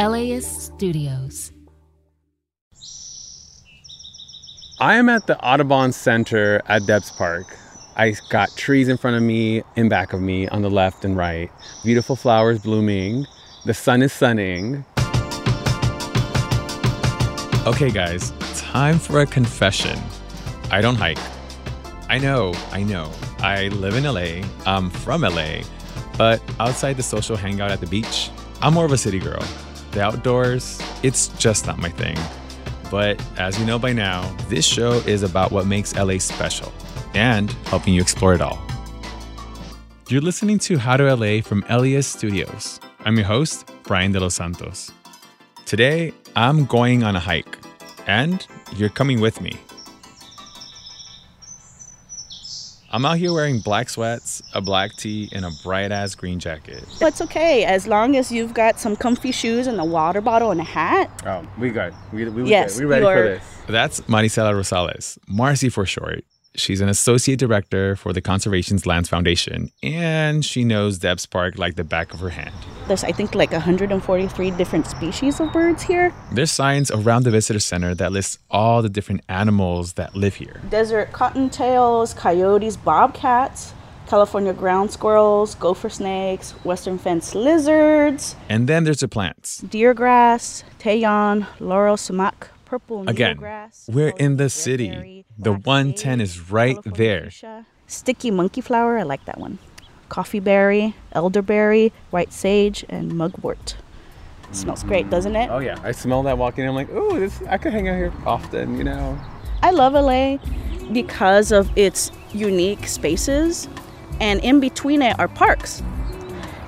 LAist Studios. I am at the Audubon Center at Debs Park. I got trees in front of me and back of me on the left and right. Beautiful flowers blooming. The sun is sunning. Okay, guys, time for a confession. I don't hike. I know, I know. I live in LA. I'm from LA. But outside the social hangout at the beach, I'm more of a city girl. The outdoors, it's just not my thing. But as you know by now, this show is about what makes LA special and helping you explore it all. You're listening to How to LA from LAist Studios. I'm your host, Brian De Los Santos. Today, I'm going on a hike, and you're coming with me. I'm out here wearing black sweats, a black tee, and a bright ass green jacket. It's okay as long as you've got some comfy shoes and a water bottle and a hat. Oh, we got we we Yes, we ready you for this. That's Maricela Rosales, Marci for short. She's an associate director for the Conservation's Lands Foundation, and she knows Debs Park like the back of her hand. There's I think like 143 different species of birds here. There's signs around the visitor center that lists all the different animals that live here. Desert cottontails, coyotes, bobcats, California ground squirrels, gopher snakes, western fence lizards, And then there's the plants. deer grass, toyon, laurel sumac, purple Again, needlegrass, we're in the city. berry, The 110 is right there. fuchsia, Sticky monkey flower, I like that one. Coffee berry, elderberry, white sage, and mugwort. It smells great, doesn't it? Oh yeah, I smell that walking. I'm like, oh, this I could hang out here often, you know. I love LA because of its unique spaces, and in between it are parks.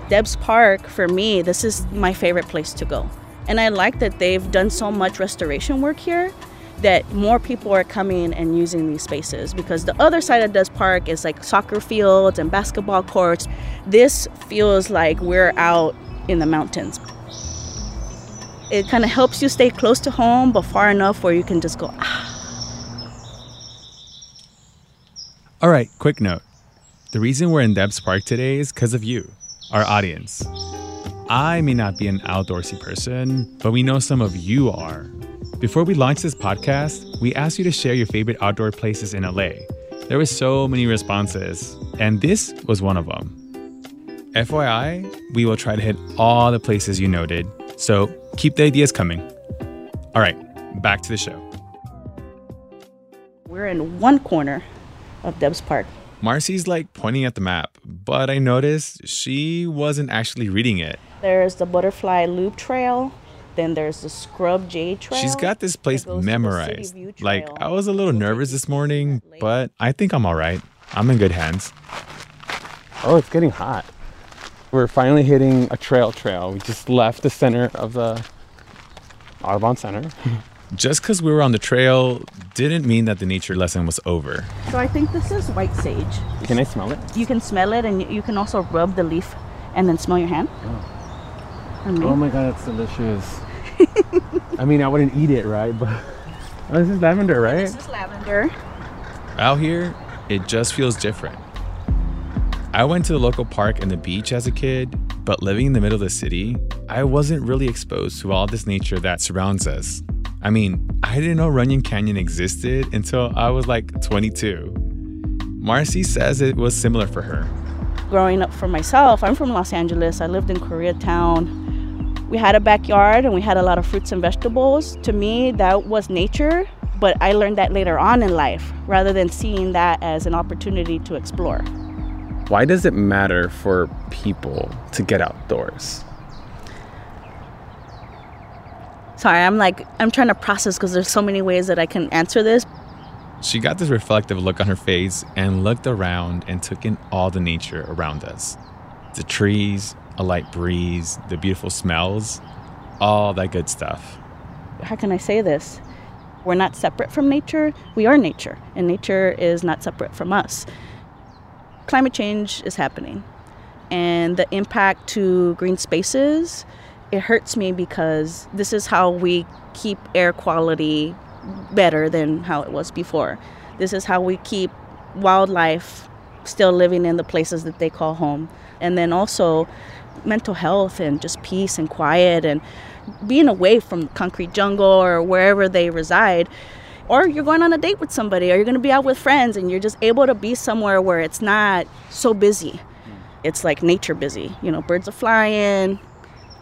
Debs Park, for me, this is my favorite place to go. And I like that they've done so much restoration work here that more people are coming and using these spaces because the other side of Debs Park is like soccer fields and basketball courts. This feels like we're out in the mountains. It kind of helps you stay close to home but far enough where you can just go, ah, All right, quick note. The reason we're in Debs Park today is because of you, our audience. I may not be an outdoorsy person, but we know some of you are. Before we launched this podcast, we asked you to share your favorite outdoor places in LA. There were so many responses, and this was one of them. FYI, we will try to hit all the places you noted, so keep the ideas coming. All right, back to the show. We're in one corner of Debs Park. Marci's like pointing at the map, but I noticed she wasn't actually reading it. There's the Butterfly Loop Trail. Then there's the Scrub Jay Trail. She's got this place that goes to the City memorized. Like, I was a little nervous this morning, but I think I'm all right. I'm in good hands. Oh, it's getting hot. We're finally hitting a trail trail. We just left the center of the Audubon Center. Just because we were on the trail didn't mean that the nature lesson was over. So I think this is white sage. Can I smell it? You can smell it, and you- you can also rub the leaf and then smell your hand. Oh. And me. Oh my god, it's delicious. I mean, I wouldn't eat it, right? But oh, this is lavender, right? This is lavender. Out here, it just feels different. I went to the local park and the beach as a kid, but living in the middle of the city, I wasn't really exposed to all this nature that surrounds us. I mean, I didn't know Runyon Canyon existed until I was like 22. Marci says it was similar for her. Growing up for myself, I'm from Los Angeles. I lived in Koreatown. We had a backyard and we had a lot of fruits and vegetables. To me, that was nature, but I learned that later on in life rather than seeing that as an opportunity to explore. Why does it matter for people to get outdoors? Sorry, I'm like, I'm trying to process because there's so many ways that I can answer this. She got this reflective look on her face and looked around and took in all the nature around us the trees, a light breeze, the beautiful smells, all that good stuff. How can I say this? We're not separate from nature. We are nature, and nature is not separate from us. Climate change is happening, and the impact to green spaces, it hurts me because this is how we keep air quality better than how it was before. This is how we keep wildlife still living in the places that they call home. And then also mental health and just peace and quiet and being away from concrete jungle or wherever they reside. Or you're going on a date with somebody or you're going to be out with friends and you're just able to be somewhere where it's not so busy. It's like nature busy. You know, birds are flying,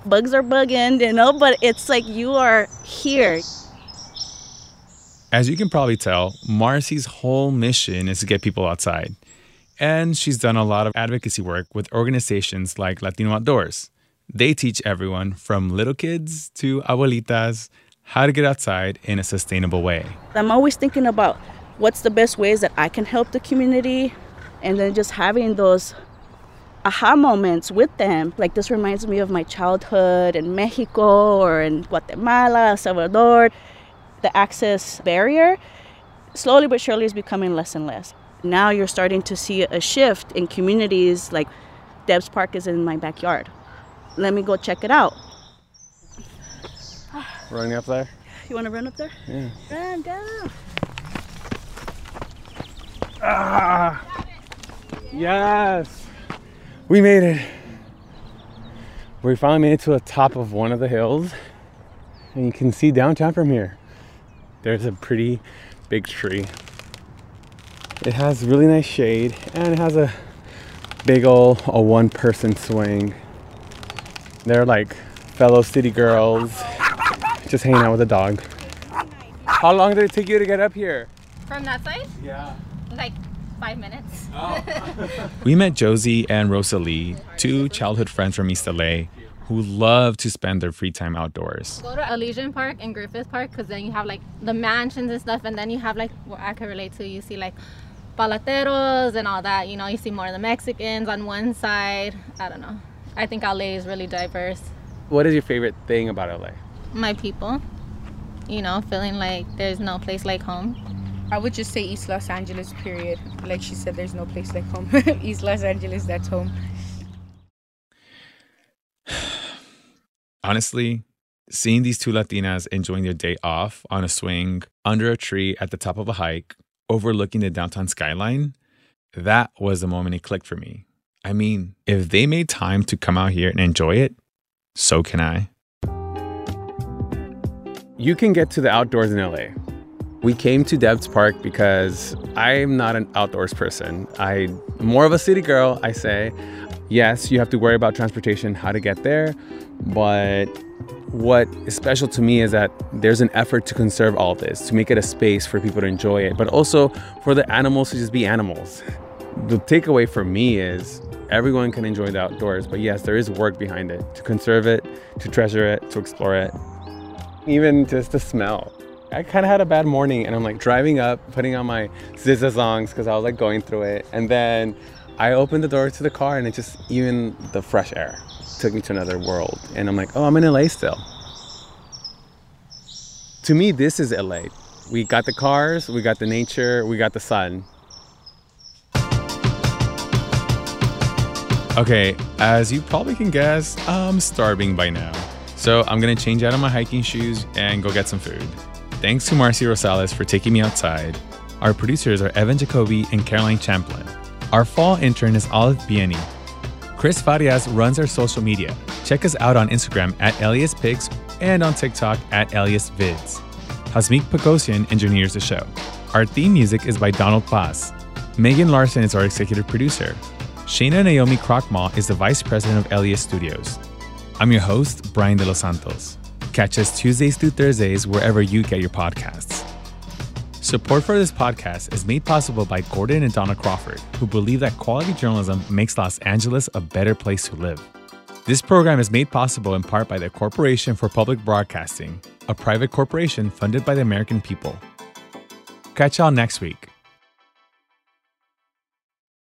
bugs are bugging, you know, but it's like you are here. As you can probably tell, Marci's whole mission is to get people outside. And she's done a lot of advocacy work with organizations like Latino Outdoors. They teach everyone from little kids to abuelitas how to get outside in a sustainable way. I'm always thinking about what's the best ways that I can help the community and then just having those aha moments with them. Like this reminds me of my childhood in Mexico or in Guatemala, El Salvador. The access barrier slowly but surely is becoming less and less. Now you're starting to see a shift in communities like Debs Park is in my backyard. Let me go check it out. Running up there? You want to run up there? Yeah. Run, go. Ah! Yes! We made it. We finally made it to the top of one of the hills, and you can see downtown from here. There's a pretty big tree. It has really nice shade, and it has a big old a one person swing. They're like fellow city girls just hanging out with a dog. How long did it take you to get up here? From that side? Yeah. Like five minutes. We met Josie and Rosalie, two childhood friends from East LA who love to spend their free time outdoors. Go to Elysian Park and Griffith Park because then you have like the mansions and stuff, and then you have like what I can relate to. You see like paleteros and all that. You know, you see more of the Mexicans on one side. I don't know. I think LA is really diverse. What is your favorite thing about LA? My people, you know, feeling like there's no place like home. I would just say East Los Angeles, period. Like she said, there's no place like home. East Los Angeles, that's home. Honestly, seeing these two Latinas enjoying their day off on a swing under a tree at the top of a hike, overlooking the downtown skyline, that was the moment it clicked for me. I mean, if they made time to come out here and enjoy it, so can I. You can get to the outdoors in LA. We came to Debs Park because I'm not an outdoors person. I'm more of a city girl, I say. Yes, you have to worry about transportation, how to get there, but what is special to me is that there's an effort to conserve all this, to make it a space for people to enjoy it, but also for the animals to just be animals. The takeaway for me is everyone can enjoy the outdoors, but yes, there is work behind it to conserve it, to treasure it, to explore it, even just the smell. I kind of had a bad morning, and I'm like driving up, putting on my SZA songs because I was like going through it, and then I opened the door to the car, and it just even the fresh air took me to another world, and I'm like, oh, I'm in LA still. To me, this is LA. We got the cars, we got the nature, we got the sun. Okay, as you probably can guess, I'm starving by now. So I'm gonna change out of my hiking shoes and go get some food. Thanks to Marci Rosales for taking me outside. Our producers are Evan Jacoby and Caroline Champlin. Our fall intern is Olive Bieni. Chris Farias runs our social media. Check us out on Instagram at LAist Pigs and on TikTok at LAist Vids. Hasmik Pagosian engineers the show. Our theme music is by Donald Paz. Megan Larson is our executive producer. Shayna Naomi Krochmal is the vice president of LAist Studios. I'm your host, Brian De Los Santos. Catch us Tuesdays through Thursdays wherever you get your podcasts. Support for this podcast is made possible by Gordon and Donna Crawford, who believe that quality journalism makes Los Angeles a better place to live. This program is made possible in part by the Corporation for Public Broadcasting, a private corporation funded by the American people. Catch y'all next week.